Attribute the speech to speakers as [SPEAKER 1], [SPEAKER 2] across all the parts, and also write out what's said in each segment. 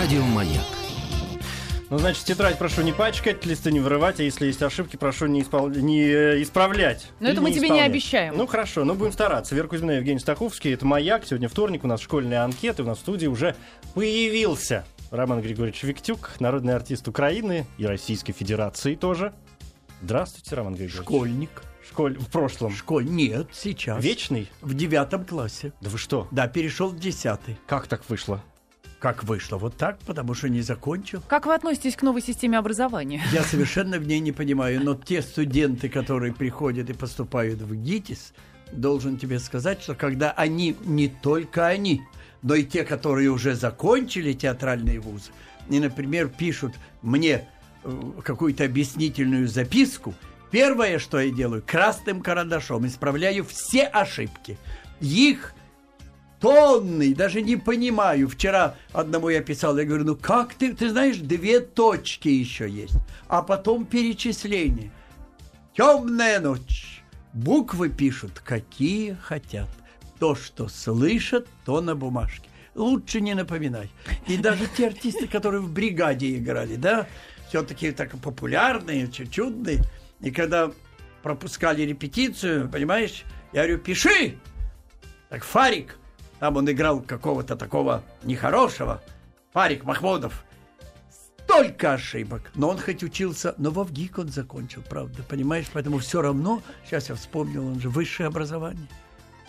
[SPEAKER 1] Радио Маяк.
[SPEAKER 2] Ну, значит, тетрадь прошу не пачкать, листы не вырывать, а если есть ошибки, прошу не, испол... не э, исправлять.
[SPEAKER 3] Но
[SPEAKER 2] Или
[SPEAKER 3] это мы тебе не
[SPEAKER 2] исполнять.
[SPEAKER 3] обещаем.
[SPEAKER 2] Ну, хорошо, но будем стараться. Вера Кузьмина, Евгений Стаховский, это «Маяк». Сегодня вторник, у нас школьные анкеты, у нас в студии уже появился Роман Григорьевич Виктюк, народный артист Украины и Российской Федерации тоже. Здравствуйте, Роман Григорьевич.
[SPEAKER 4] Школьник.
[SPEAKER 2] Школь... В прошлом.
[SPEAKER 4] Школь. Нет, сейчас.
[SPEAKER 2] Вечный?
[SPEAKER 4] В девятом классе.
[SPEAKER 2] Да вы что?
[SPEAKER 4] Да, перешел в десятый.
[SPEAKER 2] Как так вышло?
[SPEAKER 4] Как вышло? Вот так, потому что не закончил.
[SPEAKER 3] Как вы относитесь к новой системе образования?
[SPEAKER 4] Я совершенно в ней не понимаю, но те студенты, которые приходят и поступают в ГИТИС, должен тебе сказать, что когда они, не только они, но и те, которые уже закончили театральные вузы, и, например, пишут мне э, какую-то объяснительную записку, первое, что я делаю, красным карандашом исправляю все ошибки. Их тонны, даже не понимаю. Вчера одному я писал, я говорю, ну как ты, ты знаешь, две точки еще есть, а потом перечисление. Темная ночь. Буквы пишут, какие хотят. То, что слышат, то на бумажке. Лучше не напоминай. И даже те артисты, которые в бригаде играли, да, все-таки так популярные, чудные. И когда пропускали репетицию, понимаешь, я говорю, пиши! Так Фарик, там он играл какого-то такого нехорошего. Фарик Махмудов. Столько ошибок. Но он хоть учился, но во ВГИК он закончил, правда, понимаешь? Поэтому все равно, сейчас я вспомнил, он же высшее образование.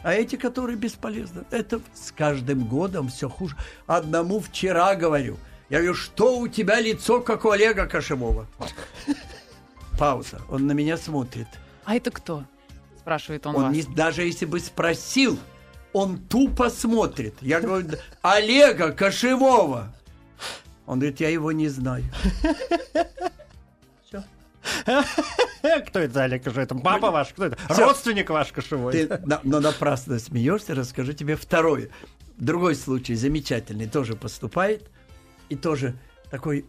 [SPEAKER 4] А эти, которые бесполезны, это с каждым годом все хуже. Одному вчера говорю. Я говорю, что у тебя лицо, как у Олега Кошевого? Пауза. Он на меня смотрит.
[SPEAKER 3] А это кто? Спрашивает он,
[SPEAKER 4] Он
[SPEAKER 3] вас.
[SPEAKER 4] не, даже если бы спросил, он тупо смотрит. Я говорю, «Да, Олега Кошевого. Он говорит, я его не знаю.
[SPEAKER 2] Кто это, Олег Кошевой? Это папа ваш? Кто это? Родственник ваш Кошевой?
[SPEAKER 4] Ты но напрасно смеешься, расскажу тебе второе. Другой случай, замечательный, тоже поступает. И тоже такой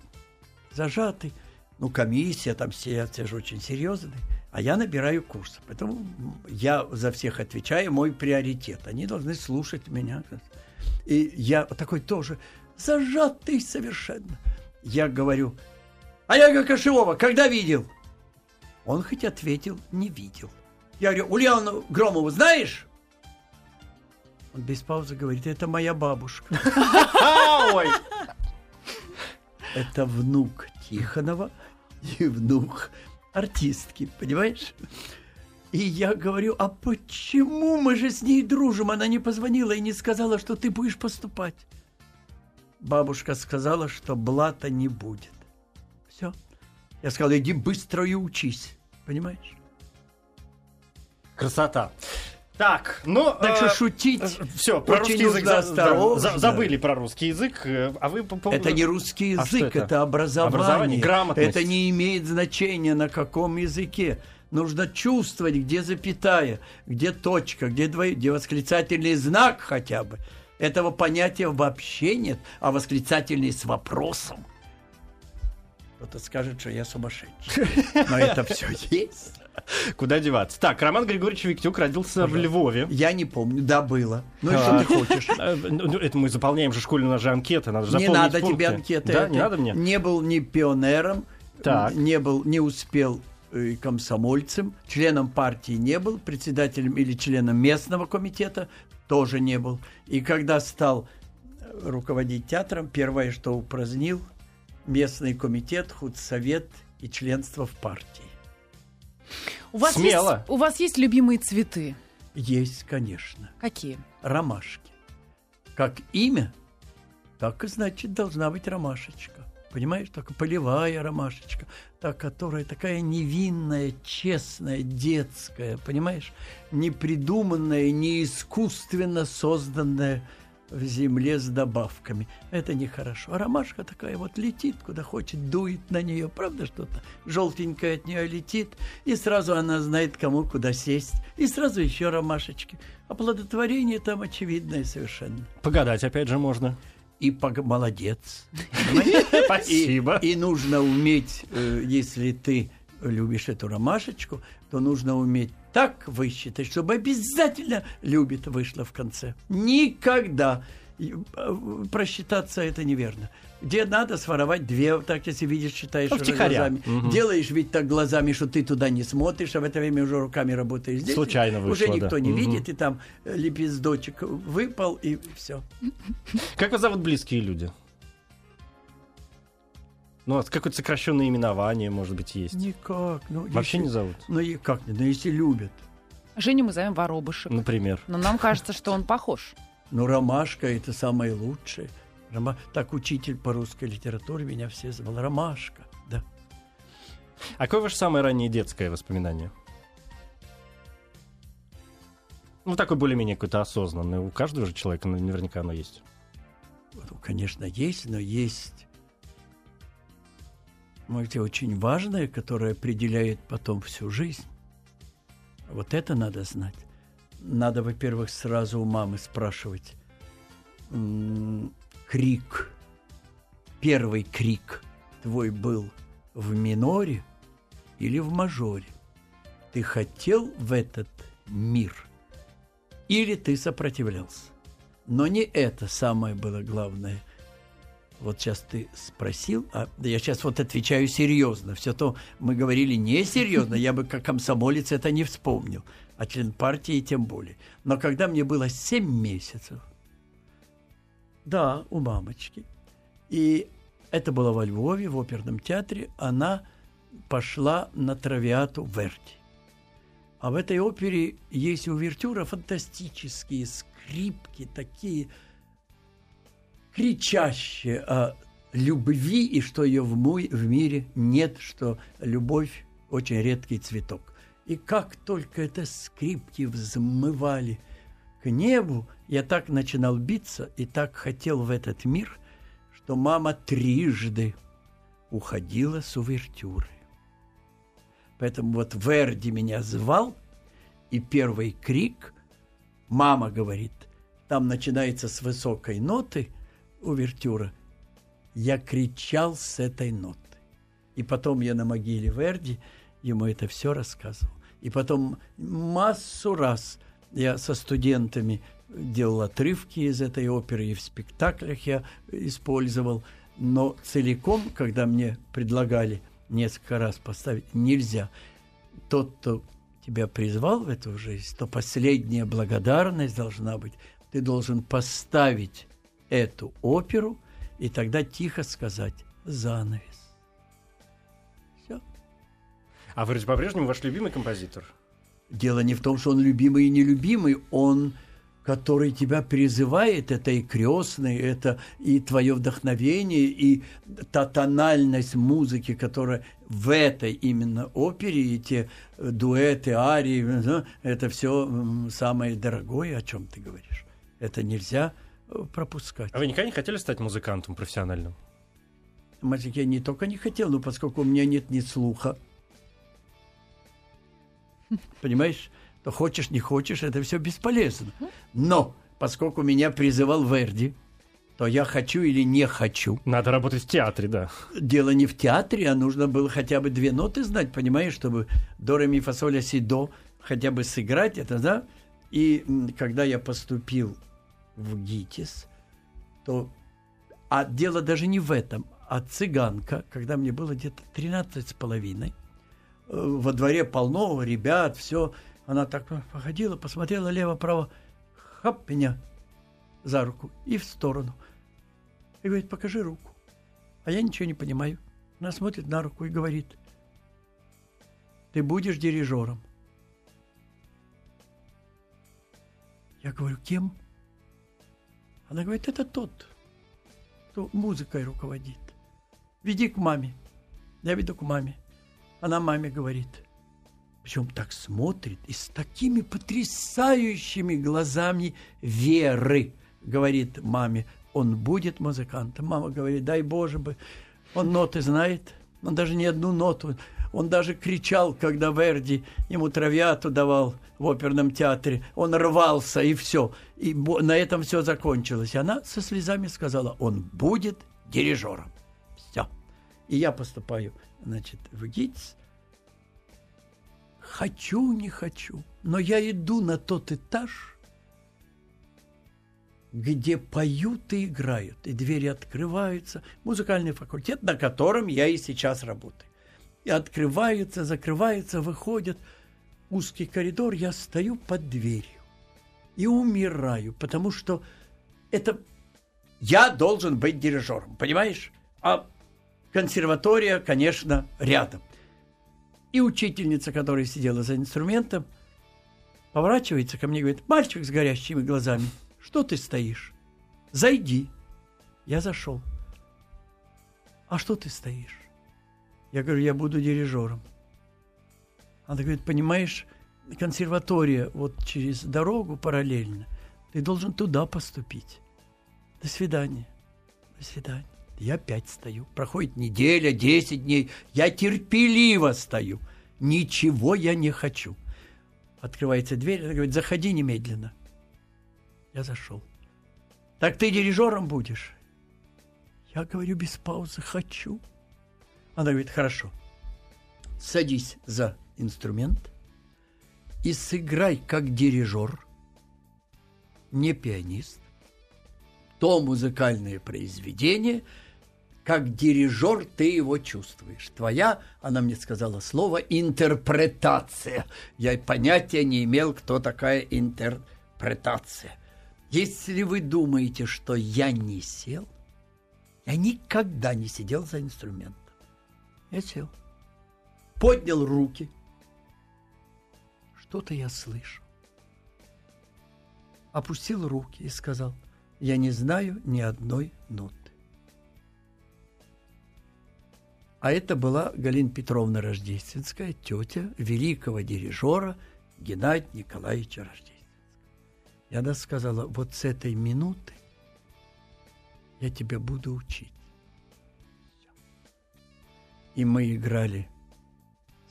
[SPEAKER 4] зажатый. Ну, комиссия, там все, все же очень серьезные. А я набираю курс. Поэтому я за всех отвечаю, мой приоритет. Они должны слушать меня. И я такой тоже зажатый совершенно. Я говорю, Олега Кошевого когда видел? Он хоть ответил, не видел. Я говорю, Ульяну Громову знаешь? Он без паузы говорит, это моя бабушка.
[SPEAKER 2] Ой!
[SPEAKER 4] Это внук Тихонова и внук артистки, понимаешь? И я говорю, а почему мы же с ней дружим? Она не позвонила и не сказала, что ты будешь поступать. Бабушка сказала, что блата не будет. Все. Я сказал, иди быстро и учись. Понимаешь?
[SPEAKER 2] Красота. Так, ну...
[SPEAKER 4] Так что шутить
[SPEAKER 2] Все, про русский язык за- за- забыли про русский язык. э, А вы по поводу-
[SPEAKER 4] Это не русский
[SPEAKER 2] А
[SPEAKER 4] язык,
[SPEAKER 2] это?
[SPEAKER 4] это? образование.
[SPEAKER 2] Образование, грамотность.
[SPEAKER 4] Это не имеет значения на каком языке. Нужно чувствовать, где запятая, где точка, где, двое, где восклицательный знак хотя бы. Этого понятия вообще нет, а восклицательный с вопросом. Кто-то скажет, что я сумасшедший. Но это все есть.
[SPEAKER 2] Куда деваться? Так, Роман Григорьевич Виктюк родился в Львове.
[SPEAKER 4] Я не помню, да, было. Ну и
[SPEAKER 2] А.
[SPEAKER 4] что ты хочешь?
[SPEAKER 2] Э, ну, Это мы заполняем же школьные, у нас же анкеты, надо же
[SPEAKER 4] Не надо
[SPEAKER 2] пункты.
[SPEAKER 4] тебе анкеты.
[SPEAKER 2] Да, не надо мне?
[SPEAKER 4] Не был ни пионером,
[SPEAKER 2] Так.
[SPEAKER 4] не был, не успел э, комсомольцем, членом партии не был, председателем или членом местного комитета тоже не был. И когда стал э, руководить театром, первое, что упразднил, местный комитет, худсовет и членство в партии.
[SPEAKER 3] У вас,
[SPEAKER 2] Смело.
[SPEAKER 3] Есть, у вас есть любимые цветы?
[SPEAKER 4] Есть, конечно,
[SPEAKER 3] Какие?
[SPEAKER 4] ромашки. Как имя, так и значит должна быть ромашечка. Понимаешь, только полевая ромашечка, та, которая такая невинная, честная, детская, понимаешь, не придуманная, не искусственно созданная в земле с добавками. Это нехорошо. А ромашка такая вот летит, куда хочет, дует на нее, правда что-то? Желтенькое от нее летит, и сразу она знает, кому куда сесть. И сразу еще ромашечки. Оплодотворение там очевидное совершенно.
[SPEAKER 2] Погадать опять же можно.
[SPEAKER 4] И пог- молодец.
[SPEAKER 2] Спасибо.
[SPEAKER 4] И, и нужно уметь, э, если ты любишь эту ромашечку, то нужно уметь так высчитать, чтобы обязательно любит вышло в конце. Никогда э, просчитаться это неверно. Где надо своровать две, так если видишь, считаешь
[SPEAKER 2] Ну,
[SPEAKER 4] уже глазами.
[SPEAKER 2] Мгм.
[SPEAKER 4] Делаешь ведь так глазами, что ты туда не смотришь, а в это время уже руками работаешь здесь.
[SPEAKER 2] Случайно
[SPEAKER 4] Уже
[SPEAKER 2] вышло,
[SPEAKER 4] никто
[SPEAKER 2] да.
[SPEAKER 4] не
[SPEAKER 2] Мгм.
[SPEAKER 4] видит, и там э, лепесточек выпал, и все.
[SPEAKER 2] Как вас зовут близкие люди? Ну, а какое-то сокращенное именование, может быть, есть.
[SPEAKER 4] Никак. Ну,
[SPEAKER 2] Вообще
[SPEAKER 4] если-
[SPEAKER 2] не зовут,
[SPEAKER 4] Ну и как не? Ну если любят.
[SPEAKER 3] Женю мы зовем Воробышек.
[SPEAKER 2] например.
[SPEAKER 3] Но нам кажется, что он похож.
[SPEAKER 4] Ну, ромашка это самое лучшее. Рома- Так учитель по русской литературе меня все звал. Ромашка, да.
[SPEAKER 2] А какое ваше самое раннее детское воспоминание? Ну, такое более-менее какое-то осознанное. У каждого же человека наверняка оно есть.
[SPEAKER 4] Ну, конечно, есть, но есть можете, очень важное, которое определяет потом всю жизнь. Вот это надо знать. Надо, во-первых, сразу у мамы спрашивать. Крик, первый крик твой был в миноре или в мажоре? Ты хотел в этот мир или ты сопротивлялся? Но не это самое было главное. Вот сейчас ты спросил, а я сейчас вот отвечаю серьезно. Все то мы говорили несерьезно, я бы как комсомолец это не вспомнил, а член партии тем более. Но когда мне было 7 месяцев, да, у мамочки, и это было во Львове, в оперном театре, она пошла на травиату Верди. А в этой опере есть увертюра фантастические, скрипки такие кричащие о любви и что ее в, мой, в мире нет, что любовь очень редкий цветок. И как только это скрипки взмывали к небу, я так начинал биться и так хотел в этот мир, что мама трижды уходила с увертюры. Поэтому вот Верди меня звал, и первый крик, мама говорит, там начинается с высокой ноты увертюра, я кричал с этой ноты. И потом я на могиле Верди ему это все рассказывал. И потом массу раз я со студентами делал отрывки из этой оперы, и в спектаклях я использовал. Но целиком, когда мне предлагали несколько раз поставить, нельзя. Тот, кто тебя призвал в эту жизнь, то последняя благодарность должна быть. Ты должен поставить эту оперу и тогда тихо сказать «занавес». Все.
[SPEAKER 2] А вы по-прежнему ваш любимый композитор?
[SPEAKER 4] Дело не в том, что он любимый и нелюбимый, он, который тебя призывает, это и крестный, это и твое вдохновение, и та тональность музыки, которая в этой именно опере, и те дуэты, арии, э, это все самое дорогое, о чем ты говоришь. Это нельзя э, пропускать.
[SPEAKER 2] А вы никогда не хотели стать музыкантом профессиональным?
[SPEAKER 4] Мальчик, я не только не хотел, но поскольку у меня нет ни слуха, понимаешь, то хочешь, не хочешь, это все бесполезно. Но поскольку меня призывал Верди, то я хочу или не хочу.
[SPEAKER 2] Надо работать в театре, да.
[SPEAKER 4] Дело не в театре, а нужно было хотя бы две ноты знать, понимаешь, чтобы до, ре, ми, фа, соль, ля, си, до хотя бы сыграть это, да? И когда я поступил в ГИТИС, то... А дело даже не в этом, а цыганка, когда мне было где-то 13 с половиной, э, во дворе полно ребят, все, она так походила, посмотрела лево-право, хап, меня за руку и в сторону. И говорит, покажи руку. А я ничего не понимаю. Она смотрит на руку и говорит, ты будешь дирижером. Я говорю, кем? Она говорит, это тот, кто музыкой руководит. Веди к маме. Я веду к маме. Она маме говорит. Причем так смотрит и с такими потрясающими глазами веры. Говорит маме, он будет музыкантом. Мама говорит, дай Боже бы. Он ноты знает. Он даже не одну ноту. Он даже кричал, когда Верди ему травиату давал в оперном театре. Он рвался, и все. И на этом все закончилось. И она со слезами сказала, он будет дирижером. Все. И я поступаю, значит, в ГИТИС. Хочу, не хочу. Но я иду на тот этаж, где поют и играют, и двери открываются. Музыкальный факультет, на котором я и сейчас работаю. И открываются, закрываются, выходят. Узкий коридор, я стою под дверью и умираю, потому что это я должен быть дирижером, понимаешь? А консерватория, конечно, рядом. И учительница, которая сидела за инструментом, поворачивается ко мне и говорит, мальчик с горящими глазами, что ты стоишь? Зайди. Я зашел. А что ты стоишь? Я говорю, я буду дирижером. Она говорит, понимаешь, консерватория вот через дорогу параллельно, ты должен туда поступить. До свидания. До свидания. Я опять стою. Проходит неделя, десять дней. Я терпеливо стою. Ничего я не хочу. Открывается дверь, она говорит, заходи немедленно. Я зашел. Так ты дирижером будешь? Я говорю без паузы, хочу. Она говорит, хорошо. Садись за инструмент и сыграй как дирижер, не пианист, то музыкальное произведение, как дирижер ты его чувствуешь. Твоя, она мне сказала слово, интерпретация. Я понятия не имел, кто такая интерпретация. Если вы думаете, что я не сел, я никогда не сидел за инструментом. Я сел. Поднял руки – что-то я слышу. Опустил руки и сказал, я не знаю ни одной ноты. А это была Галина Петровна Рождественская, тетя великого дирижера Геннадия Николаевича Рождественского. И она сказала, вот с этой минуты я тебя буду учить. И мы играли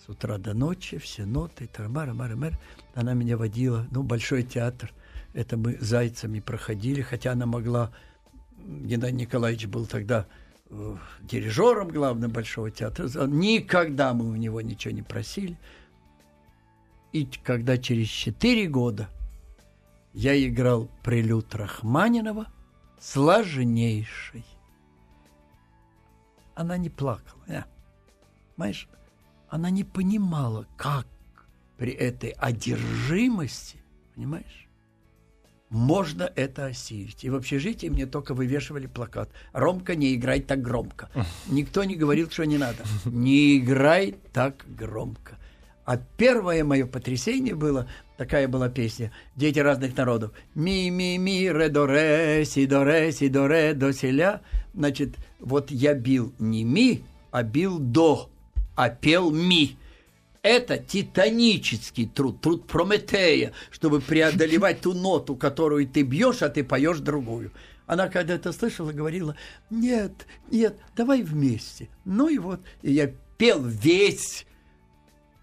[SPEAKER 4] с утра до ночи, все ноты, тармара, мара, мэр. Она меня водила, ну, Большой театр. Это мы зайцами проходили, хотя она могла... Геннадий Николаевич был тогда э, дирижером главным Большого театра. Никогда мы у него ничего не просили. И когда через четыре года я играл прилюд Рахманинова, сложнейший. Она не плакала. Не. Понимаешь, она не понимала, как при этой одержимости, понимаешь, можно это осилить. И в общежитии мне только вывешивали плакат. Ромка, не играй так громко. Никто не говорил, что не надо. Не играй так громко. А первое мое потрясение было, такая была песня, дети разных народов. Ми, ми, ми, ре, до, ре, си, до, ре, си, до, ре, до, селя. Значит, вот я бил не ми, а бил до а пел ми. Это титанический труд, труд Прометея, чтобы преодолевать ту ноту, которую ты бьешь, а ты поешь другую. Она когда это слышала, говорила, нет, нет, давай вместе. Ну и вот, и я пел весь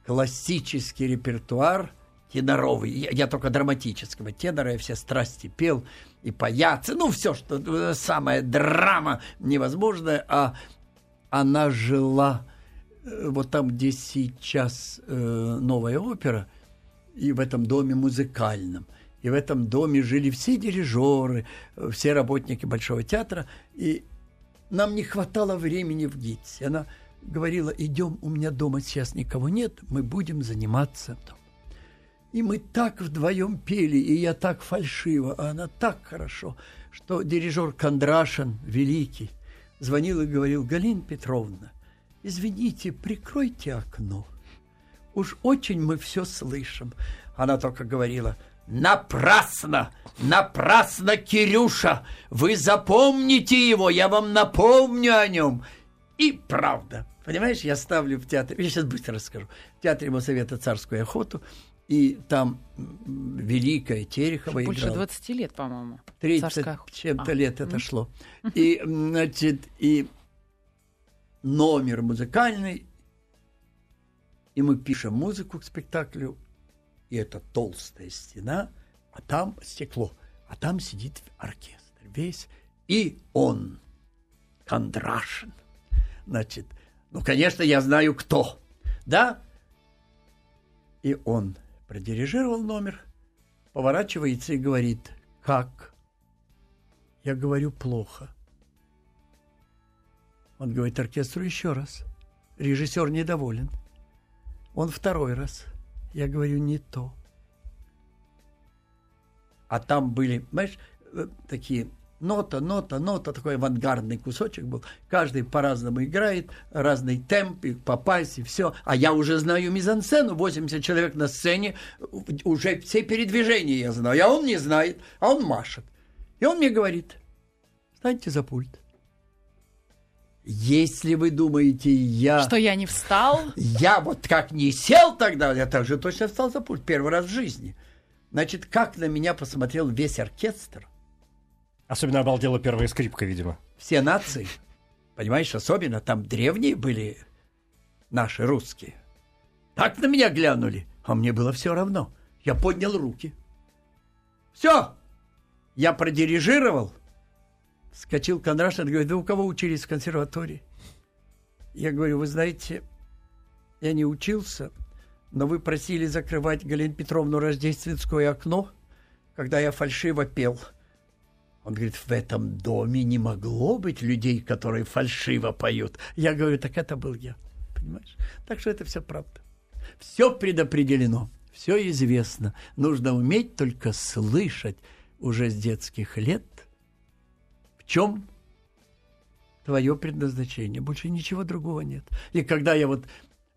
[SPEAKER 4] классический репертуар теноровый. Я, я только драматического тенора, я все страсти пел, и паяцы, ну все, что э, самая драма невозможная, а она жила Э, вот там, где сейчас э, новая опера, и в этом доме музыкальном, и в этом доме жили все дирижеры, э, все работники Большого театра, и нам не хватало времени в ГИТСе. Она говорила, идем, у меня дома сейчас никого нет, мы будем заниматься там. И мы так вдвоем пели, и я так фальшиво, а она так хорошо, что дирижер Кондрашин, великий, звонил и говорил, Галина Петровна, извините, прикройте окно. Уж очень мы все слышим. Она только говорила, напрасно, напрасно, Кирюша, вы запомните его, я вам напомню о нем. И правда, понимаешь, я ставлю в театре, я сейчас быстро расскажу, в театре Моссовета «Царскую охоту», и там Великая Терехова
[SPEAKER 3] Больше
[SPEAKER 4] играла.
[SPEAKER 3] 20 лет, по-моему.
[SPEAKER 4] 30 чем-то а. лет это шло. И, значит, и номер музыкальный, и мы пишем музыку к спектаклю, и это толстая стена, а там стекло, а там сидит оркестр весь, и он, Кондрашин. Значит, ну, конечно, я знаю, кто, да? И он продирижировал номер, поворачивается и говорит, как Я говорю плохо. Он говорит оркестру еще раз. Режиссер недоволен. Он второй раз. Я говорю не то. А там были, знаешь, э, такие нота, нота, нота, такой авангардный кусочек был. Каждый по-разному играет, разный темп, и попасть, и все. А я уже знаю мизансцену, 80 человек на сцене, уже все передвижения я знаю. А он не знает, а он машет. И он мне говорит, встаньте за пульт. Если вы думаете, я...
[SPEAKER 3] Что я не встал?
[SPEAKER 4] Я вот как не сел тогда, я также точно встал за пульт, первый раз в жизни. Значит, как на меня посмотрел весь оркестр –
[SPEAKER 2] Особенно обалдела первая скрипка, видимо.
[SPEAKER 4] Все нации, понимаешь, особенно там древние были наши русские. Так на меня глянули, а мне было все равно. Я поднял руки. Все, я продирижировал. Скочил Кондрашин говорит, вы у кого учились в консерватории? Я говорю, вы знаете, я не учился, но вы просили закрывать Галину Петровну рождественское окно, когда я фальшиво пел – он говорит, в этом доме не могло быть людей, которые фальшиво поют. Я говорю, так это был я. Понимаешь? Так что это все правда. Все предопределено, все известно. Нужно уметь только слышать уже с детских лет, в чем твое предназначение. Больше ничего другого нет. И когда я вот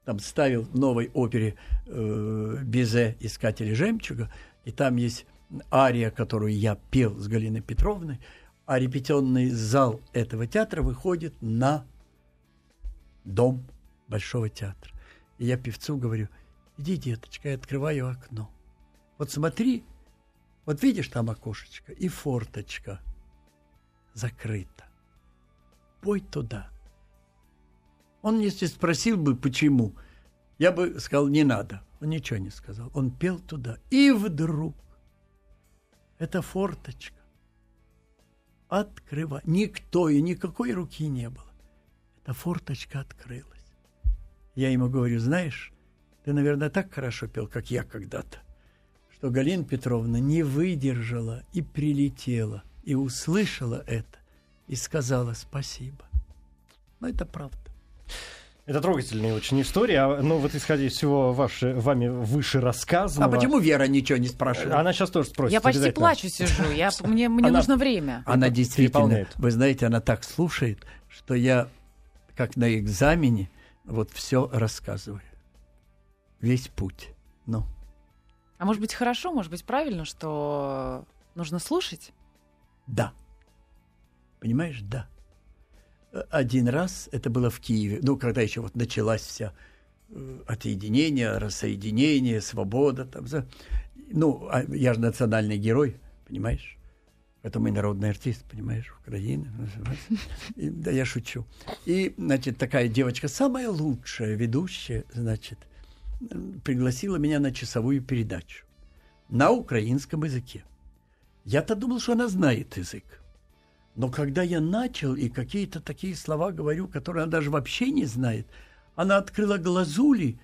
[SPEAKER 4] там ставил в новой опере э, Безе «Искатели жемчуга», и там есть ария, которую я пел с Галиной Петровной, а репетиционный зал этого театра выходит на дом Большого театра. И я певцу говорю, иди, деточка, я открываю окно. Вот смотри, вот видишь там окошечко и форточка закрыта. Пой туда. Он, если спросил бы, почему, я бы сказал, не надо. Он ничего не сказал. Он пел туда. И вдруг это форточка. Открыва. Никто и никакой руки не было. Эта форточка открылась. Я ему говорю, знаешь, ты, наверное, так хорошо пел, как я когда-то, что Галина Петровна не выдержала и прилетела, и услышала это, и сказала спасибо. Но это правда.
[SPEAKER 2] Это трогательная очень история. А, ну, вот исходя из всего ваше, вами выше рассказанного...
[SPEAKER 4] А почему Вера ничего не спрашивает?
[SPEAKER 2] Она сейчас тоже спросит.
[SPEAKER 3] Я почти плачу сижу. Я, мне мне она, нужно время.
[SPEAKER 4] Она действительно, вы знаете, она так слушает, что я, как на экзамене, вот все рассказываю. Весь путь. Ну.
[SPEAKER 3] А может быть, хорошо, может быть, правильно, что нужно слушать?
[SPEAKER 4] Да. Понимаешь, да один раз, это было в Киеве, ну, когда еще вот началась вся э, отъединение, рассоединение, свобода. Там, за... Ну, а я же национальный герой, понимаешь? Это мой народный артист, понимаешь, Украины. И, да, я шучу. И, значит, такая девочка, самая лучшая ведущая, значит, пригласила меня на часовую передачу на украинском языке. Я-то думал, что она знает язык. Но когда я начал и какие-то такие слова говорю, которые она даже вообще не знает, она открыла глазули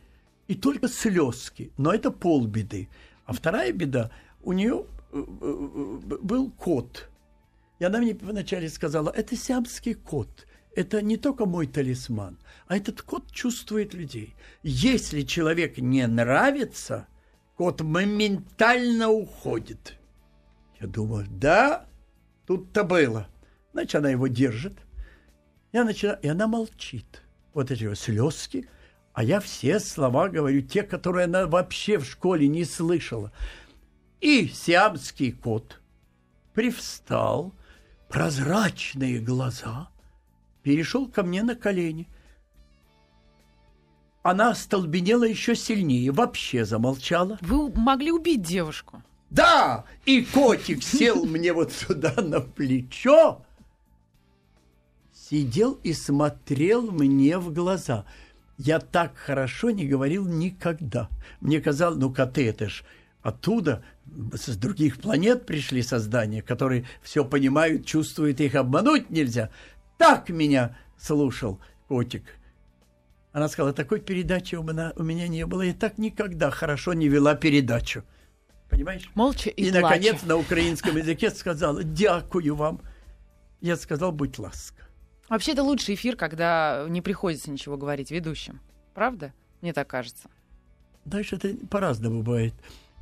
[SPEAKER 4] и только слезки. Но это полбеды. А вторая беда, у нее э, э, был кот. И она мне вначале сказала, это сиамский кот. Это не только мой талисман, а этот кот чувствует людей. Если человек не нравится, кот моментально уходит. Я думаю, да, тут-то было. Значит, она его держит. Я начинаю, и она молчит. Вот эти вот слезки. А я все слова говорю, те, которые она вообще в школе не слышала. И сиамский кот привстал, прозрачные глаза, перешел ко мне на колени. Она остолбенела еще сильнее, вообще замолчала.
[SPEAKER 3] Вы могли убить девушку.
[SPEAKER 4] Да, и котик сел мне вот сюда на плечо, сидел и смотрел мне в глаза. Я так хорошо не говорил никогда. Мне казалось, ну коты это ж оттуда, с других планет пришли создания, которые все понимают, чувствуют, их обмануть нельзя. Так меня слушал котик. Она сказала, такой передачи у меня, у меня не было. Я так никогда хорошо не вела передачу. Понимаешь?
[SPEAKER 3] Молча и
[SPEAKER 4] И,
[SPEAKER 3] плача.
[SPEAKER 4] наконец, на украинском языке сказала, дякую вам. я сказал, будь ласка.
[SPEAKER 3] Вообще, это лучший эфир, когда не приходится ничего говорить ведущим. Правда? Мне так кажется.
[SPEAKER 4] Дальше это по-разному бывает.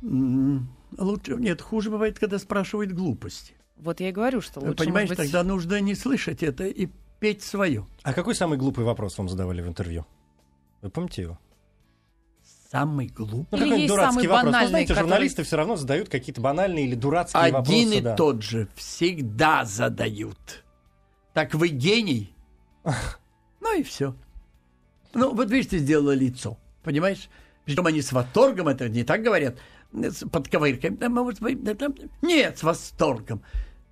[SPEAKER 4] Лучше, нет, хуже бывает, когда спрашивают глупости.
[SPEAKER 3] Вот я и говорю, что лучше,
[SPEAKER 4] Понимаешь,
[SPEAKER 3] быть,
[SPEAKER 4] тогда нужно не слышать это и петь свое.
[SPEAKER 2] А какой самый глупый вопрос вам задавали в интервью? Вы помните его?
[SPEAKER 4] Самый глупый.
[SPEAKER 2] Ну,
[SPEAKER 3] есть
[SPEAKER 2] дурацкий
[SPEAKER 3] самый
[SPEAKER 2] вопрос. Ну,
[SPEAKER 3] банальный,
[SPEAKER 2] знаете,
[SPEAKER 3] который-
[SPEAKER 2] журналисты все равно задают какие-то банальные или дурацкие
[SPEAKER 4] Один
[SPEAKER 2] вопросы.
[SPEAKER 4] и
[SPEAKER 2] да.
[SPEAKER 4] тот же всегда задают. Так вы гений? Ну и все. Ну, вот видишь, ты сделала лицо, понимаешь? Причем они с восторгом это не так говорят, с подковыркой. Да, может быть, да, там- Нет, с восторгом.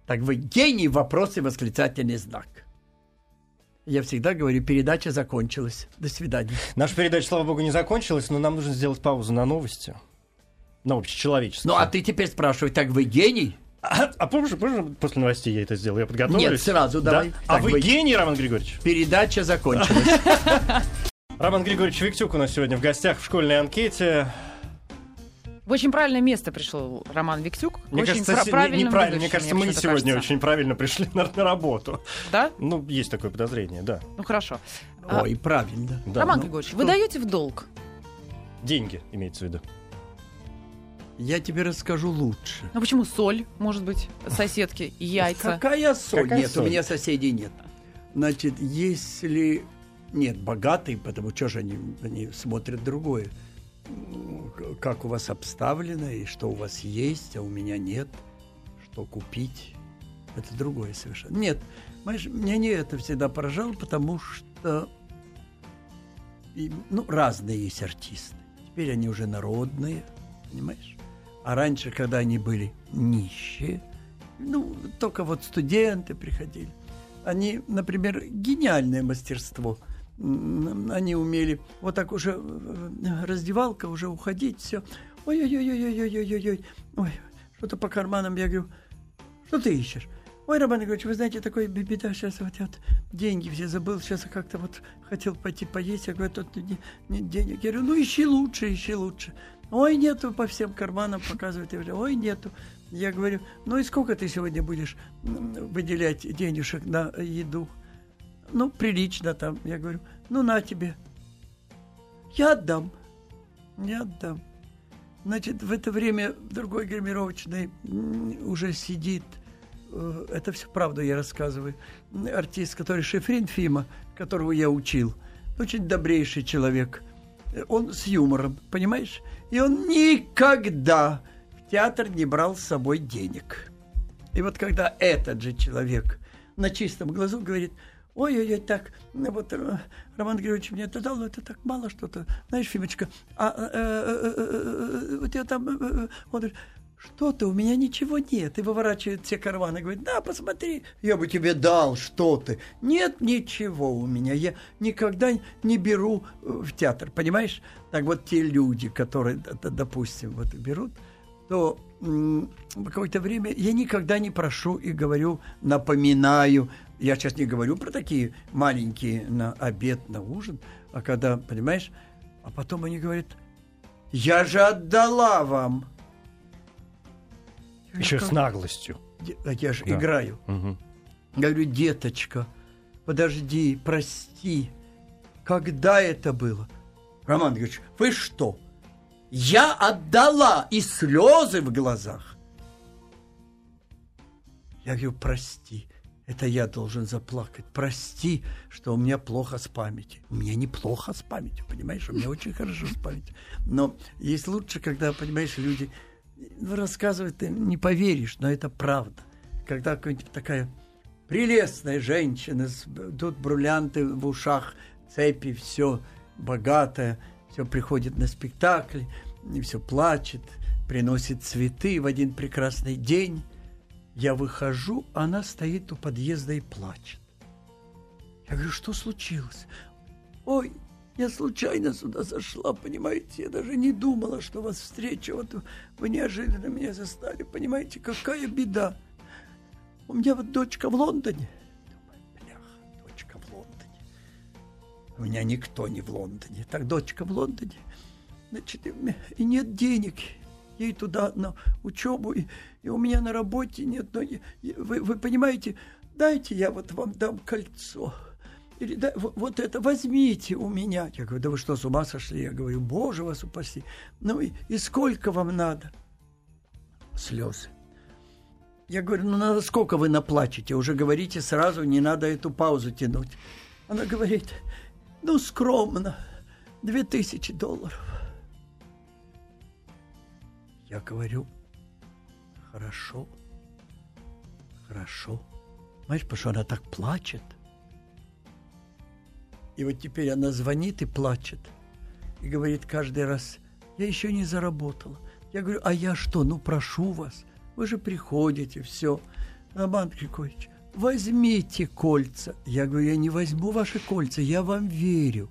[SPEAKER 4] Так вы гений, вопрос и восклицательный знак. Я всегда говорю, передача закончилась. До свидания.
[SPEAKER 2] Наша передача, слава богу, не закончилась, но нам нужно сделать паузу на новости. На общечеловеческие.
[SPEAKER 4] Ну, а ты теперь спрашивай, так вы гений?
[SPEAKER 2] А, а позже, позже, после новостей я это сделаю, я подготовлюсь.
[SPEAKER 4] Нет, сразу
[SPEAKER 2] Да?
[SPEAKER 4] давай.
[SPEAKER 2] А
[SPEAKER 4] Так
[SPEAKER 2] вы
[SPEAKER 4] вы-
[SPEAKER 2] гений, Роман Григорьевич?
[SPEAKER 4] Передача закончилась.
[SPEAKER 2] Роман Григорьевич Виктюк у нас сегодня в гостях в школьной анкете.
[SPEAKER 3] В очень правильное место пришел Роман Виктюк.
[SPEAKER 2] Мне
[SPEAKER 3] очень
[SPEAKER 2] кажется, не- неправильно. Мне кажется,
[SPEAKER 3] мне
[SPEAKER 2] мы сегодня
[SPEAKER 3] кажется.
[SPEAKER 2] очень правильно пришли на, на работу.
[SPEAKER 3] Да?
[SPEAKER 2] Ну, есть такое подозрение, да.
[SPEAKER 3] Ну хорошо. А,
[SPEAKER 4] Ой, правильно.
[SPEAKER 2] да.
[SPEAKER 3] Роман
[SPEAKER 2] Ну,
[SPEAKER 3] Григорьевич,
[SPEAKER 4] что?
[SPEAKER 3] вы даете в долг?
[SPEAKER 2] деньги имеется в виду.
[SPEAKER 4] Я тебе расскажу лучше.
[SPEAKER 3] Ну почему соль, может быть, соседки, яйца?
[SPEAKER 4] Какая соль?
[SPEAKER 2] Какая
[SPEAKER 4] нет,
[SPEAKER 2] соль?
[SPEAKER 4] у меня соседей нет. Значит, если... Нет, богатые, потому что же они, они смотрят другое. Как у вас обставлено и что у вас есть, а у меня нет. Что купить. Это другое совершенно. Нет, понимаешь, меня не это всегда поражало, потому что и, ну, разные есть артисты. Теперь они уже народные, понимаешь? А раньше, когда они были нищие, ну, только вот студенты приходили. Они, например, гениальное мастерство. Они умели вот так уже э, раздевалка, уже уходить, все. Ой-ой-ой-ой-ой-ой-ой-ой. Ой, что-то по карманам я говорю, что ты ищешь? Ой, Роман Григорьевич, вы знаете, такой бе- беда сейчас вот вот деньги все забыл, сейчас как-то вот хотел пойти поесть, я говорю, тут не- нет денег. Я говорю, ну ищи лучше, ищи лучше. Ой, нету по всем карманам показывает. Я говорю, ой, нету. Я говорю, ну и сколько ты сегодня будешь выделять денежек на еду? Ну, прилично там. Я говорю, ну на тебе. Я отдам. Я отдам. Значит, в это время другой гримировочный уже сидит. э, Это все правда я рассказываю. Артист, который Шефрин Фима, которого я учил. Очень добрейший человек. Э, Он с юмором, понимаешь? И он никогда в театр не брал с собой денег. И вот когда этот же человек на чистом глазу говорит, ой-ой-ой, так, ну вот э, Роман Григорьевич мне это дал, но это так мало что-то. Знаешь, Фимочка, а э, э, э, э, вот я там... э, э, Он говорит, что-то, у меня ничего нет. И выворачивает все карманы, говорит, да, посмотри, я бы тебе дал, что ты. Нет ничего у меня, я никогда не беру э, в театр, понимаешь? Так вот те люди, которые, допустим, вот берут, то в какое-то время я никогда не прошу и говорю, напоминаю. Я сейчас не говорю про такие маленькие на обед, на ужин, а когда, понимаешь, а потом они говорят, я же отдала вам.
[SPEAKER 2] Еще с наглостью.
[SPEAKER 4] А Я же
[SPEAKER 2] Да.
[SPEAKER 4] играю. Я говорю, деточка, подожди, прости. Когда это было? Роман Григорьевич, вы что? Я отдала и слезы в глазах. Я говорю, прости, это я должен заплакать. Прости, что у меня плохо с памятью. У меня неплохо с памятью, понимаешь? У меня очень хорошо с памятью. Но есть лучше, когда, понимаешь, люди ну, рассказывают, ты не поверишь, но это правда. Когда какая-нибудь такая прелестная женщина, тут бриллианты в ушах, цепи, все богатая, все приходит на спектакль, и все плачет, приносит цветы в один прекрасный день. Я выхожу, она стоит у подъезда и плачет. Я говорю, что случилось? Ой, я случайно сюда зашла, понимаете, я даже не думала, что вас встречу. Вот вы неожиданно меня застали, понимаете, какая беда. У меня вот дочка в Лондоне. Бляха, дочка в Лондоне. У меня никто не в Лондоне. Так, дочка в Лондоне. Значит, и, нет денег. ей туда на учебу, и, и у меня на работе нет. Но я- вы, вы понимаете, дайте я вот вам дам кольцо. Да, вот это возьмите у меня. Я говорю, да вы что, с ума сошли? Я говорю, боже вас упаси. Ну и, и сколько вам надо? Слезы. Я говорю, ну надо сколько вы наплачете? Уже говорите сразу, не надо эту паузу тянуть. Она говорит, ну скромно, две тысячи долларов. Я говорю, хорошо, хорошо. Знаешь, потому что она так плачет. И вот теперь она звонит и плачет. И говорит каждый раз, я еще не заработала. Я говорю, а я что, ну прошу вас, вы же приходите, все. Роман Григорьевич, возьмите кольца. Я говорю, я не возьму ваши кольца, я вам верю.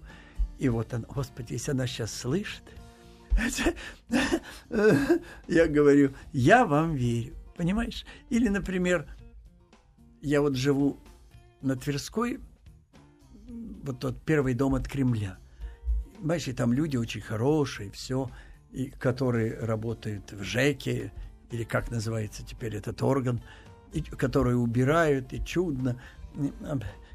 [SPEAKER 4] И вот она, Господи, если она сейчас слышит, я говорю, я вам верю. Понимаешь? Или, например, я вот живу на Тверской, вот тот первый дом от Кремля. Понимаешь, и там люди очень хорошие, все, и которые работают в ЖЭКе, или как называется теперь этот орган, и, которые убирают, и чудно.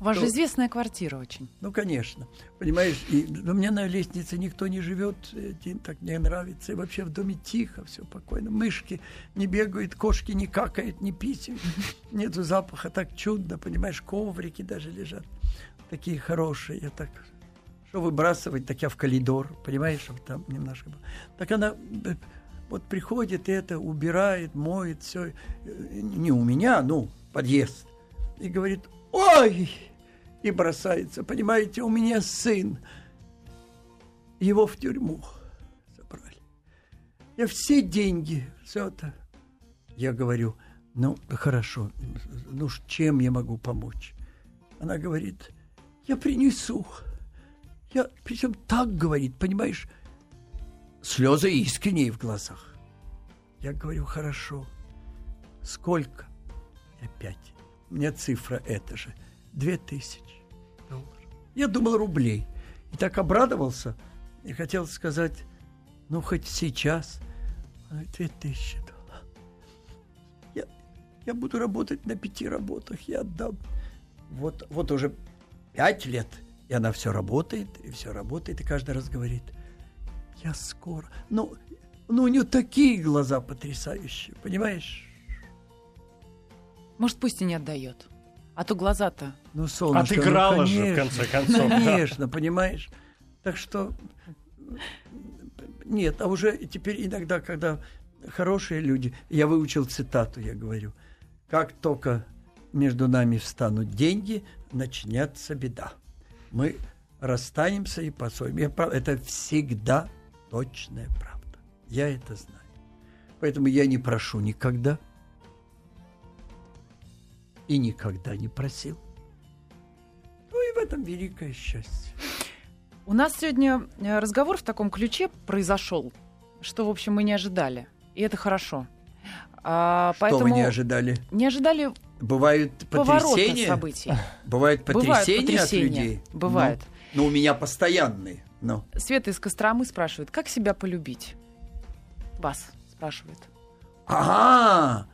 [SPEAKER 3] У вас
[SPEAKER 4] То-
[SPEAKER 3] же известная квартира очень.
[SPEAKER 4] Ну, конечно. Понимаешь, и у меня на лестнице никто не живет, один так мне нравится. И вообще в доме тихо, все покойно. Мышки не бегают, кошки не какают, не писают. Нету запаха, так чудно, понимаешь, коврики даже лежат. Такие хорошие, я так... Что выбрасывать, так я в коридор, понимаешь, чтобы там немножко было. Так она э, вот приходит, это убирает, моет, все. Не у меня, ну, подъезд. И говорит, ой, и бросается. Понимаете, у меня сын. Его в тюрьму забрали. Я все деньги, все это. Я говорю, ну, хорошо, ну, ж чем я могу помочь? Она говорит, я принесу. Я, причем так говорит, понимаешь, слезы искренние в глазах. Я говорю, хорошо. Сколько? И опять. У меня цифра эта же. Две тысячи долларов. Я думал рублей. И так обрадовался. И хотел сказать, ну, хоть сейчас. Две тысячи долларов. Я, я буду работать на пяти работах. Я отдам. Вот, вот уже пять лет. И она все работает, и все работает. И каждый раз говорит, я скоро. Ну, ну, у нее такие глаза потрясающие, понимаешь?
[SPEAKER 3] Может, пусть и не отдает. А то глаза-то.
[SPEAKER 4] Ну, солнышко, ну,
[SPEAKER 2] Отыграла же, в
[SPEAKER 4] конечно.
[SPEAKER 2] конце концов. да.
[SPEAKER 4] Конечно, понимаешь? Так что нет, а уже теперь иногда, когда хорошие люди, я выучил цитату, я говорю, как только между нами встанут деньги, начнется беда. Мы расстанемся и прав- Это всегда точная правда. Я это знаю. Поэтому я не прошу никогда и никогда не просил. Ну и в этом великое счастье.
[SPEAKER 3] У нас сегодня э, разговор в таком ключе произошел, что, в общем, мы не ожидали. И это хорошо. А,
[SPEAKER 4] Что
[SPEAKER 3] поэтому
[SPEAKER 4] вы не ожидали?
[SPEAKER 3] не ожидали
[SPEAKER 4] Бывают потрясения?
[SPEAKER 3] событий.
[SPEAKER 4] Бывают
[SPEAKER 3] Бывают
[SPEAKER 4] потрясения от
[SPEAKER 3] потрясения.
[SPEAKER 4] людей?
[SPEAKER 3] Бывает.
[SPEAKER 4] Ну, ну, у меня постоянные. Ну.
[SPEAKER 3] Света из Костромы спрашивает, как себя полюбить? Вас спрашивает.
[SPEAKER 4] Ага!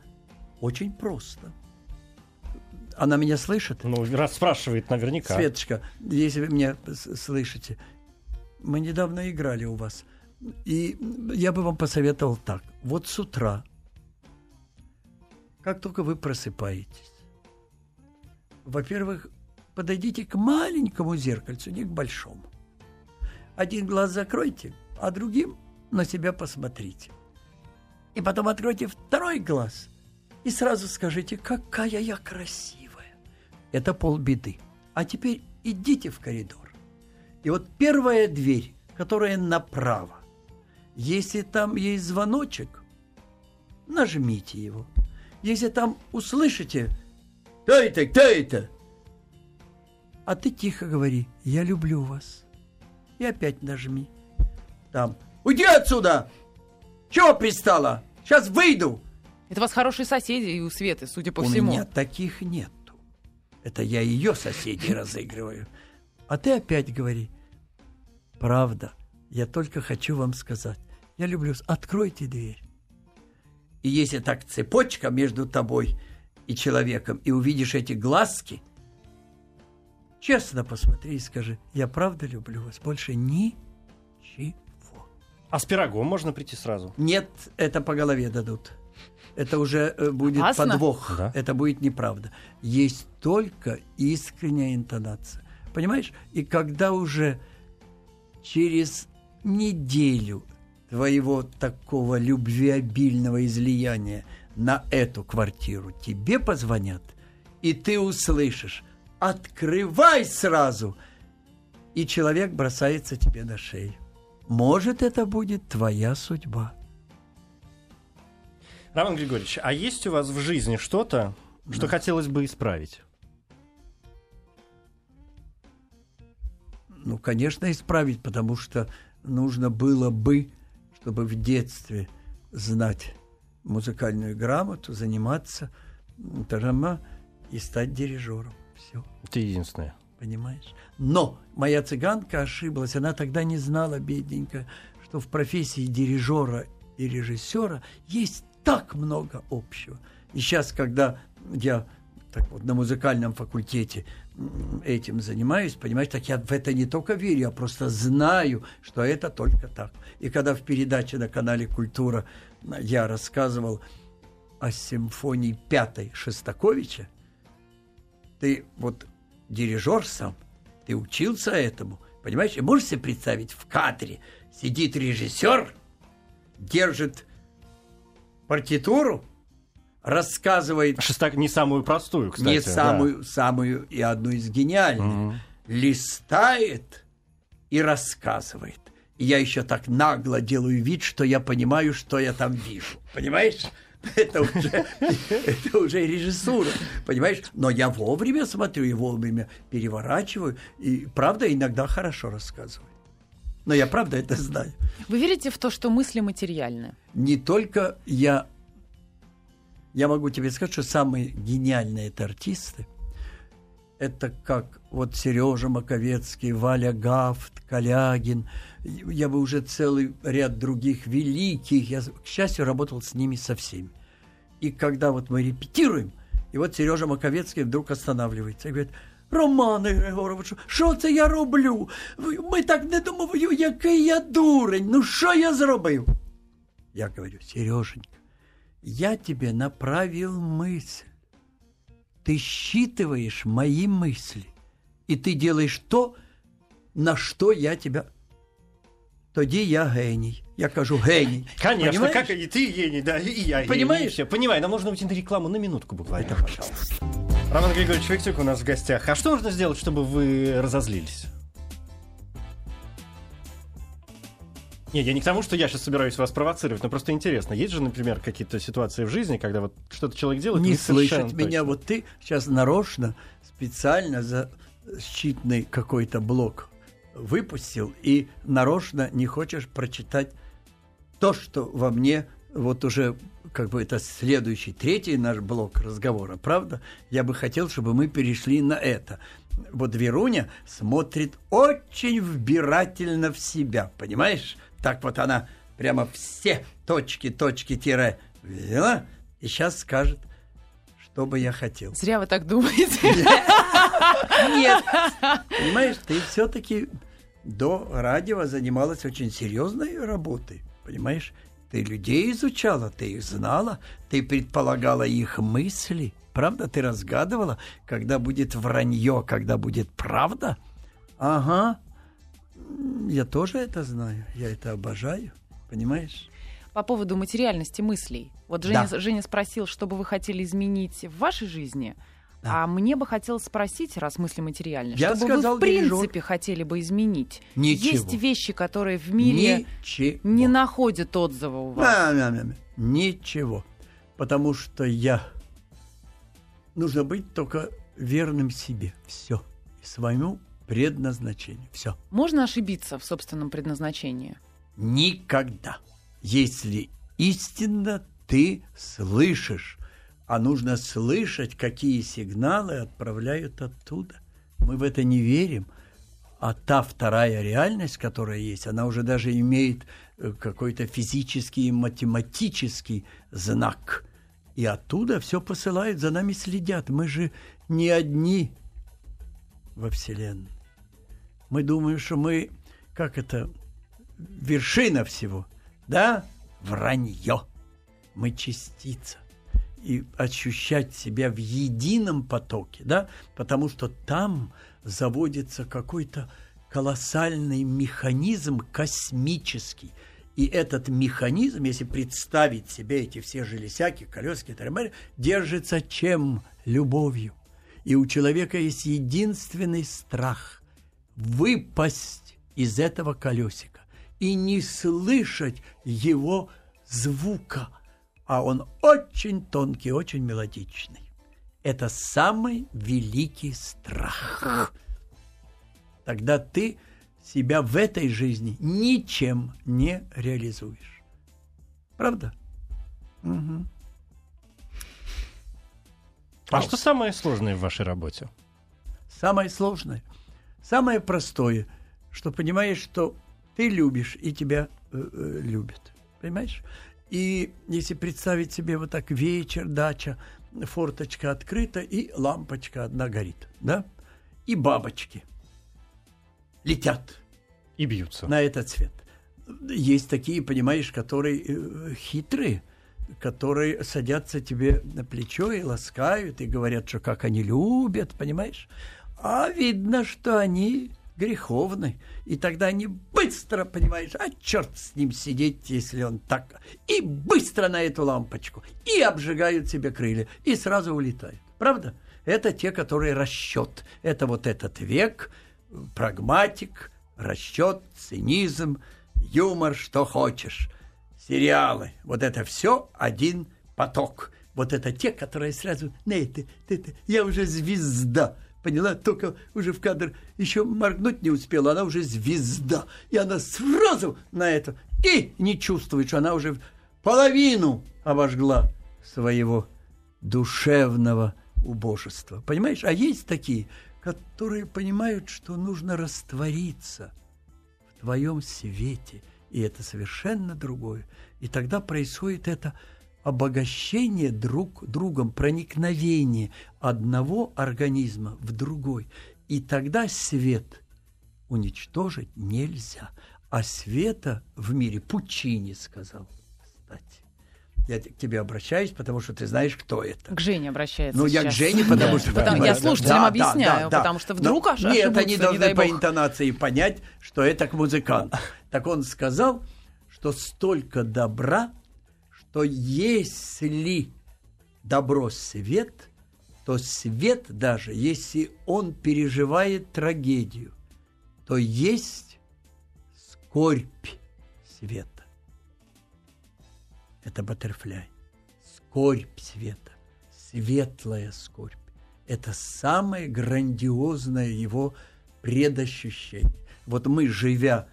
[SPEAKER 4] Очень просто. Она меня слышит?
[SPEAKER 2] Ну, раз спрашивает наверняка.
[SPEAKER 4] Светочка, если вы меня слышите, мы недавно играли у вас. И я бы вам посоветовал так. Вот с утра, как только вы просыпаетесь, во-первых, подойдите к маленькому зеркальцу, не к большому. Один глаз закройте, а другим на себя посмотрите. И потом откройте второй глаз и сразу скажите, какая я красивая. Это полбеды. А теперь идите в коридор. И вот первая дверь, которая направо, если там есть звоночек, нажмите его. Если там услышите «Кто это? Кто это?» А ты тихо говори «Я люблю вас». И опять нажми. Там «Уйди отсюда! Чего пристала? Сейчас выйду!»
[SPEAKER 3] Это у вас хорошие соседи и у Светы, судя по
[SPEAKER 4] У
[SPEAKER 3] всему.
[SPEAKER 4] меня таких нету. Это я ее соседей разыгрываю. А ты опять говори. Правда, я только хочу вам сказать. Я люблю... с- Откройте дверь. И если так цепочка между тобой и человеком, и увидишь эти глазки, честно посмотри и скажи, я правда люблю вас, больше ничего.
[SPEAKER 2] А с пирогом можно прийти сразу?
[SPEAKER 4] Нет, это по голове дадут. Это уже э, будет
[SPEAKER 3] Опасно?
[SPEAKER 4] подвох.
[SPEAKER 2] Да.
[SPEAKER 4] Это будет неправда. Есть только искренняя интонация. Понимаешь? И когда уже через неделю твоего такого любвеобильного излияния на эту квартиру тебе позвонят, и ты услышишь «Открывай сразу!» и человек бросается тебе на шею. Может, это будет твоя судьба.
[SPEAKER 2] Роман Григорьевич, а есть у вас в жизни что-то, что хотелось бы исправить?
[SPEAKER 4] Ну, конечно, исправить, потому что нужно было бы, чтобы в детстве знать музыкальную грамоту, заниматься тарама и стать дирижером. Все,
[SPEAKER 2] Это единственное.
[SPEAKER 4] понимаешь? Но моя цыганка ошиблась. Она тогда не знала, бедненькая, что в профессии дирижера и режиссера есть так много общего. И сейчас, когда я так вот на музыкальном факультете этим занимаюсь, понимаешь, так я в это не только верю, я просто знаю, что это только так. И когда в передаче на канале «Культура» я рассказывал о симфонии пятой Шостаковича, ты вот дирижер сам, ты учился этому, понимаешь? И можешь себе представить, в кадре сидит режиссер, держит партитуру, рассказывает
[SPEAKER 2] Шестак не самую простую, кстати.
[SPEAKER 4] не
[SPEAKER 2] да.
[SPEAKER 4] самую, самую и одну из гениальных,
[SPEAKER 2] Мгм.
[SPEAKER 4] листает и рассказывает. И я еще так нагло делаю вид, что я понимаю, что я там вижу. Понимаешь? Это уже, это уже режиссура, понимаешь? Но я вовремя смотрю и вовремя переворачиваю, и правда иногда хорошо рассказываю. Но я правда это знаю.
[SPEAKER 3] Вы верите в то, что мысли материальны?
[SPEAKER 4] Не только я... Я могу тебе сказать, что самые гениальные это артисты. Это как вот Сережа Маковецкий, Валя Гафт, Калягин. Я бы уже целый ряд других великих. Я, к счастью, работал с ними со всеми. И когда вот мы репетируем, и вот Сережа Маковецкий вдруг останавливается и говорит, Романе Григоровичу, що це я роблю? Ми так не думаємо, який я дурень, ну що я зробив? Я говорю, Сереженька, я тебе направил мысль. Ты считываешь мои мысли, и ты делаешь то, на что я тебя... Тоді я геній. Я кажу геній.
[SPEAKER 2] Конечно,
[SPEAKER 4] Понимаешь?
[SPEAKER 2] как и ты гений, да, и я гений.
[SPEAKER 4] Понимаешь?
[SPEAKER 2] и все. Понимаю, нам нужно уйти на рекламу на минутку буквально, пожалуйста. Роман Григорьевич Виктюк у нас в гостях. А что нужно сделать, чтобы вы разозлились? Не, я не к тому, что я сейчас собираюсь вас провоцировать, но просто интересно. Есть же, например, какие-то ситуации в жизни, когда вот что-то человек делает,
[SPEAKER 4] не слышать меня.
[SPEAKER 2] точно.
[SPEAKER 4] Вот ты сейчас нарочно, специально за щитный какой-то блок выпустил и нарочно не хочешь прочитать то, что во мне вот уже как бы это следующий, третий наш блок разговора, правда? Я бы хотел, чтобы мы перешли на это. Вот Веруня смотрит очень вбирательно в себя, понимаешь? Так вот она прямо все точки, точки, тире взяла и сейчас скажет, что бы я хотел.
[SPEAKER 3] Зря вы так думаете.
[SPEAKER 4] Нет. Понимаешь, ты все-таки до радио занималась очень серьезной работой. Понимаешь? Ты людей изучала, ты их знала, ты предполагала их мысли. Правда, ты разгадывала, когда будет вранье, когда будет правда? Ага. Я тоже это знаю, я это обожаю. Понимаешь?
[SPEAKER 3] По поводу материальности мыслей. Вот Женя,
[SPEAKER 4] Да.
[SPEAKER 3] Женя спросил, что бы вы хотели изменить в вашей жизни.
[SPEAKER 4] Да.
[SPEAKER 3] А мне бы хотелось спросить, раз мысли материальны,
[SPEAKER 4] Я
[SPEAKER 3] что бы вы в
[SPEAKER 4] дирижер.
[SPEAKER 3] принципе хотели бы изменить?
[SPEAKER 4] Ничего.
[SPEAKER 3] Есть вещи, которые в мире
[SPEAKER 4] Ничего.
[SPEAKER 3] не находят отзыва у вас.
[SPEAKER 4] Да, да, да. Ничего. Потому что я... Нужно быть только верным себе. Все. И своему предназначению. Все.
[SPEAKER 3] Можно ошибиться в собственном предназначении?
[SPEAKER 4] Никогда. Если истинно ты слышишь, а нужно слышать, какие сигналы отправляют оттуда. Мы в это не верим. А та вторая реальность, которая есть, она уже даже имеет э, какой-то физический и математический знак. И оттуда все посылают, за нами следят. Мы же не одни во Вселенной. Мы думаем, что мы, как это, вершина всего. Да? Вранье. Мы частица и ощущать себя в едином потоке, да, потому что там заводится какой-то колоссальный механизм космический. И этот механизм, если представить себе эти все железяки, колески, трамваи, держится чем? Любовью. И у человека есть единственный страх – выпасть из этого колесика и не слышать его звука – а он очень тонкий, очень мелодичный. Это самый великий страх. Тогда ты себя в этой жизни ничем не реализуешь. Правда? Угу.
[SPEAKER 2] А что самое сложное в вашей работе?
[SPEAKER 4] Самое сложное. Самое простое, что понимаешь, что ты любишь и тебя э, э, любят. Понимаешь? И если представить себе вот так вечер, дача, форточка открыта, и лампочка одна горит, да? И бабочки летят.
[SPEAKER 2] И бьются.
[SPEAKER 4] На этот цвет. Есть такие, понимаешь, которые э, хитрые, которые садятся тебе на плечо и ласкают, и говорят, что как они любят, понимаешь? А видно, что они греховны. И тогда они быстро, понимаешь, а черт с ним сидеть, если он так... И быстро на эту лампочку. И обжигают себе крылья. И сразу улетают. Правда? Это те, которые расчет. Это вот этот век, прагматик, расчет, цинизм, юмор, что хочешь. Сериалы. Вот это все один поток. Вот это те, которые сразу, не, ты, ты, ты, я уже звезда поняла, только уже в кадр еще моргнуть не успела, она уже звезда. И она сразу на это и не чувствует, что она уже половину обожгла своего душевного убожества. Понимаешь? А есть такие, которые понимают, что нужно раствориться в твоем свете, и это совершенно другое. И тогда происходит это обогащение друг другом, проникновение одного организма в другой. И тогда свет уничтожить нельзя. А света в мире Пучини сказал, кстати. Я к тебе обращаюсь, потому что ты знаешь, кто это.
[SPEAKER 3] К Жене обращается
[SPEAKER 4] Ну,
[SPEAKER 3] сейчас.
[SPEAKER 4] я к Жене, потому что...
[SPEAKER 3] Я слушателям объясняю, потому что вдруг аж-
[SPEAKER 4] Нет, они должны по интонации понять, что это к музыканту. Так он сказал, что столько добра, что если добро свет, то свет даже, если он переживает трагедию, то есть скорбь света. Это баттерфляй. Скорбь света. Светлая скорбь. Это самое грандиозное его предощущение. Вот мы, живя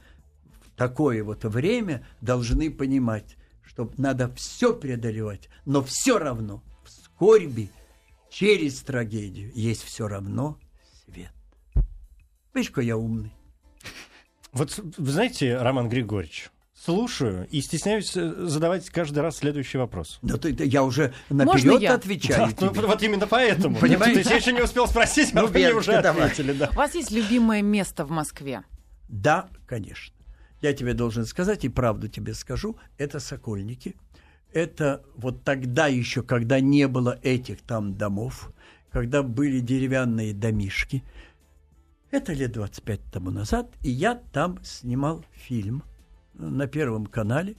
[SPEAKER 4] в такое вот время, должны понимать, что надо все преодолевать, но все равно в скорби через трагедию есть все равно свет. Видишь, какой я умный.
[SPEAKER 2] Вот вы знаете, Роман Григорьевич, слушаю и стесняюсь э, задавать каждый раз следующий вопрос.
[SPEAKER 4] Да ты, ты- я уже
[SPEAKER 3] Можно
[SPEAKER 4] наперед
[SPEAKER 3] я?
[SPEAKER 4] отвечаю
[SPEAKER 2] Да, ну,
[SPEAKER 4] тебе.
[SPEAKER 2] вот именно поэтому.
[SPEAKER 4] Понимаете?
[SPEAKER 2] То есть я еще не успел спросить, а
[SPEAKER 4] Ну,
[SPEAKER 2] вы мне уже
[SPEAKER 4] давай.
[SPEAKER 2] ответили, да.
[SPEAKER 3] У вас есть любимое место в Москве?
[SPEAKER 4] Да, конечно. Я тебе должен сказать, и правду тебе скажу, это Сокольники. Это вот тогда еще, когда не было этих там домов, когда были деревянные домишки. Это лет 25 тому назад, и я там снимал фильм на Первом канале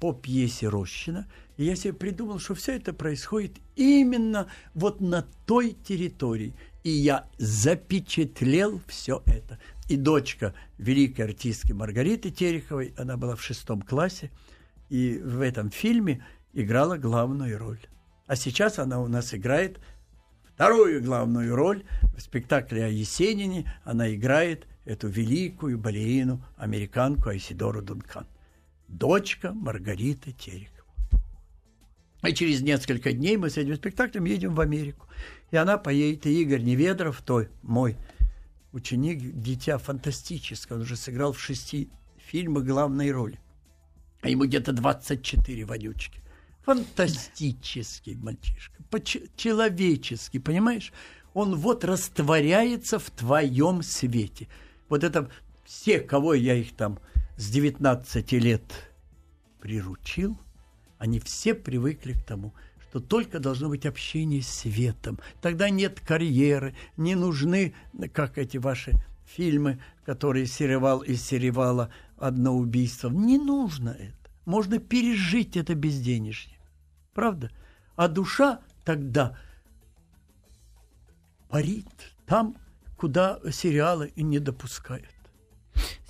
[SPEAKER 4] по пьесе Рощина. И я себе придумал, что все это происходит именно вот на той территории. И я запечатлел все это. И дочка великой артистки Маргариты Тереховой, она была в шестом классе, и в этом фильме играла главную роль. А сейчас она у нас играет вторую главную роль в спектакле о Есенине. Она играет эту великую балерину, американку Айсидору Дункан. Дочка Маргариты Тереховой. И через несколько дней мы с этим спектаклем едем в Америку. И она поедет, и Игорь Неведров, той мой ученик, дитя фантастическое. Он уже сыграл в шести фильмах главной роли. А ему где-то 24 вонючки. Фантастический мальчишка, человеческий, понимаешь? Он вот растворяется в твоем свете. Вот это все, кого я их там с 19 лет приручил, они все привыкли к тому, что только должно быть общение с светом. Тогда нет карьеры, не нужны, как эти ваши фильмы, которые серевал и серевала одно убийство. Не нужно это. Можно пережить это безденежье. Правда? А душа тогда парит там, куда сериалы и не допускают.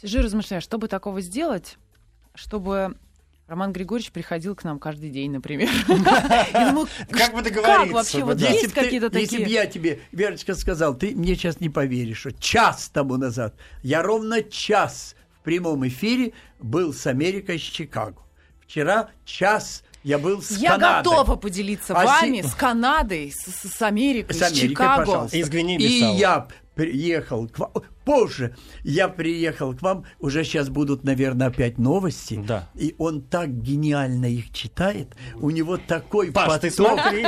[SPEAKER 3] Сижу и размышляю, чтобы такого сделать, чтобы Роман Григорьевич приходил к нам каждый день, например.
[SPEAKER 2] Как бы договориться?
[SPEAKER 3] Как вообще? Вот есть какие-то такие...
[SPEAKER 4] Если бы я тебе, Верочка, сказал, ты мне сейчас не поверишь, что час тому назад, я ровно час в прямом эфире был с Америкой, с Чикаго. Вчера час я был с
[SPEAKER 3] Я
[SPEAKER 4] Канадой.
[SPEAKER 3] готова поделиться а вами с Канадой, с, с Америкой, с, с Америкой, Чикаго.
[SPEAKER 4] Пожалуйста. Из И я приехал к вам. Позже я приехал к вам, уже сейчас будут, наверное, опять новости.
[SPEAKER 2] Да.
[SPEAKER 4] И он так гениально их читает. У него такой
[SPEAKER 2] Паш,
[SPEAKER 4] поток.
[SPEAKER 2] ты смотри.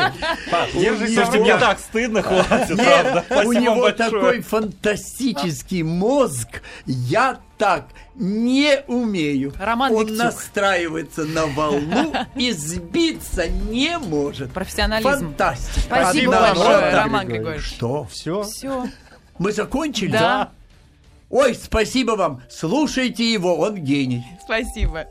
[SPEAKER 2] Паш, держись, Слушайте, мне так стыдно, хватит,
[SPEAKER 4] правда. У него такой фантастический мозг. Я так не умею.
[SPEAKER 3] Роман
[SPEAKER 4] Он
[SPEAKER 3] Виктюк.
[SPEAKER 4] настраивается на волну и сбиться не может.
[SPEAKER 3] Профессионализм.
[SPEAKER 4] Фантастика.
[SPEAKER 3] Спасибо
[SPEAKER 4] Одна
[SPEAKER 3] большое. Роман Григорьевич.
[SPEAKER 4] Что?
[SPEAKER 2] Все.
[SPEAKER 3] Все.
[SPEAKER 4] Мы закончили?
[SPEAKER 3] Да.
[SPEAKER 4] Ой, спасибо вам. Слушайте его, он гений.
[SPEAKER 3] Спасибо.